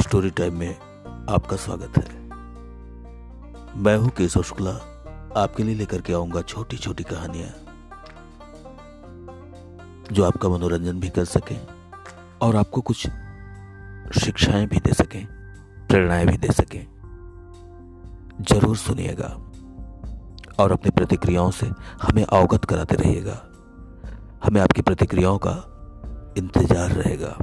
Story time में आपका स्वागत है। मैं हूँ केशव शुक्ला, आपके लिए लेकर के आऊँगा छोटी छोटी कहानियाँ। जो आपका मनोरंजन भी कर सकें और आपको कुछ शिक्षाएँ भी दे सकें, प्रेरणाएँ भी दे सकें। ज़रूर सुनिएगा और अपनी प्रतिक्रियाओं से हमें अवगत कराते रहिएगा। हमें आपकी प्रतिक्रियाओं का इंतज़ार रहेगा।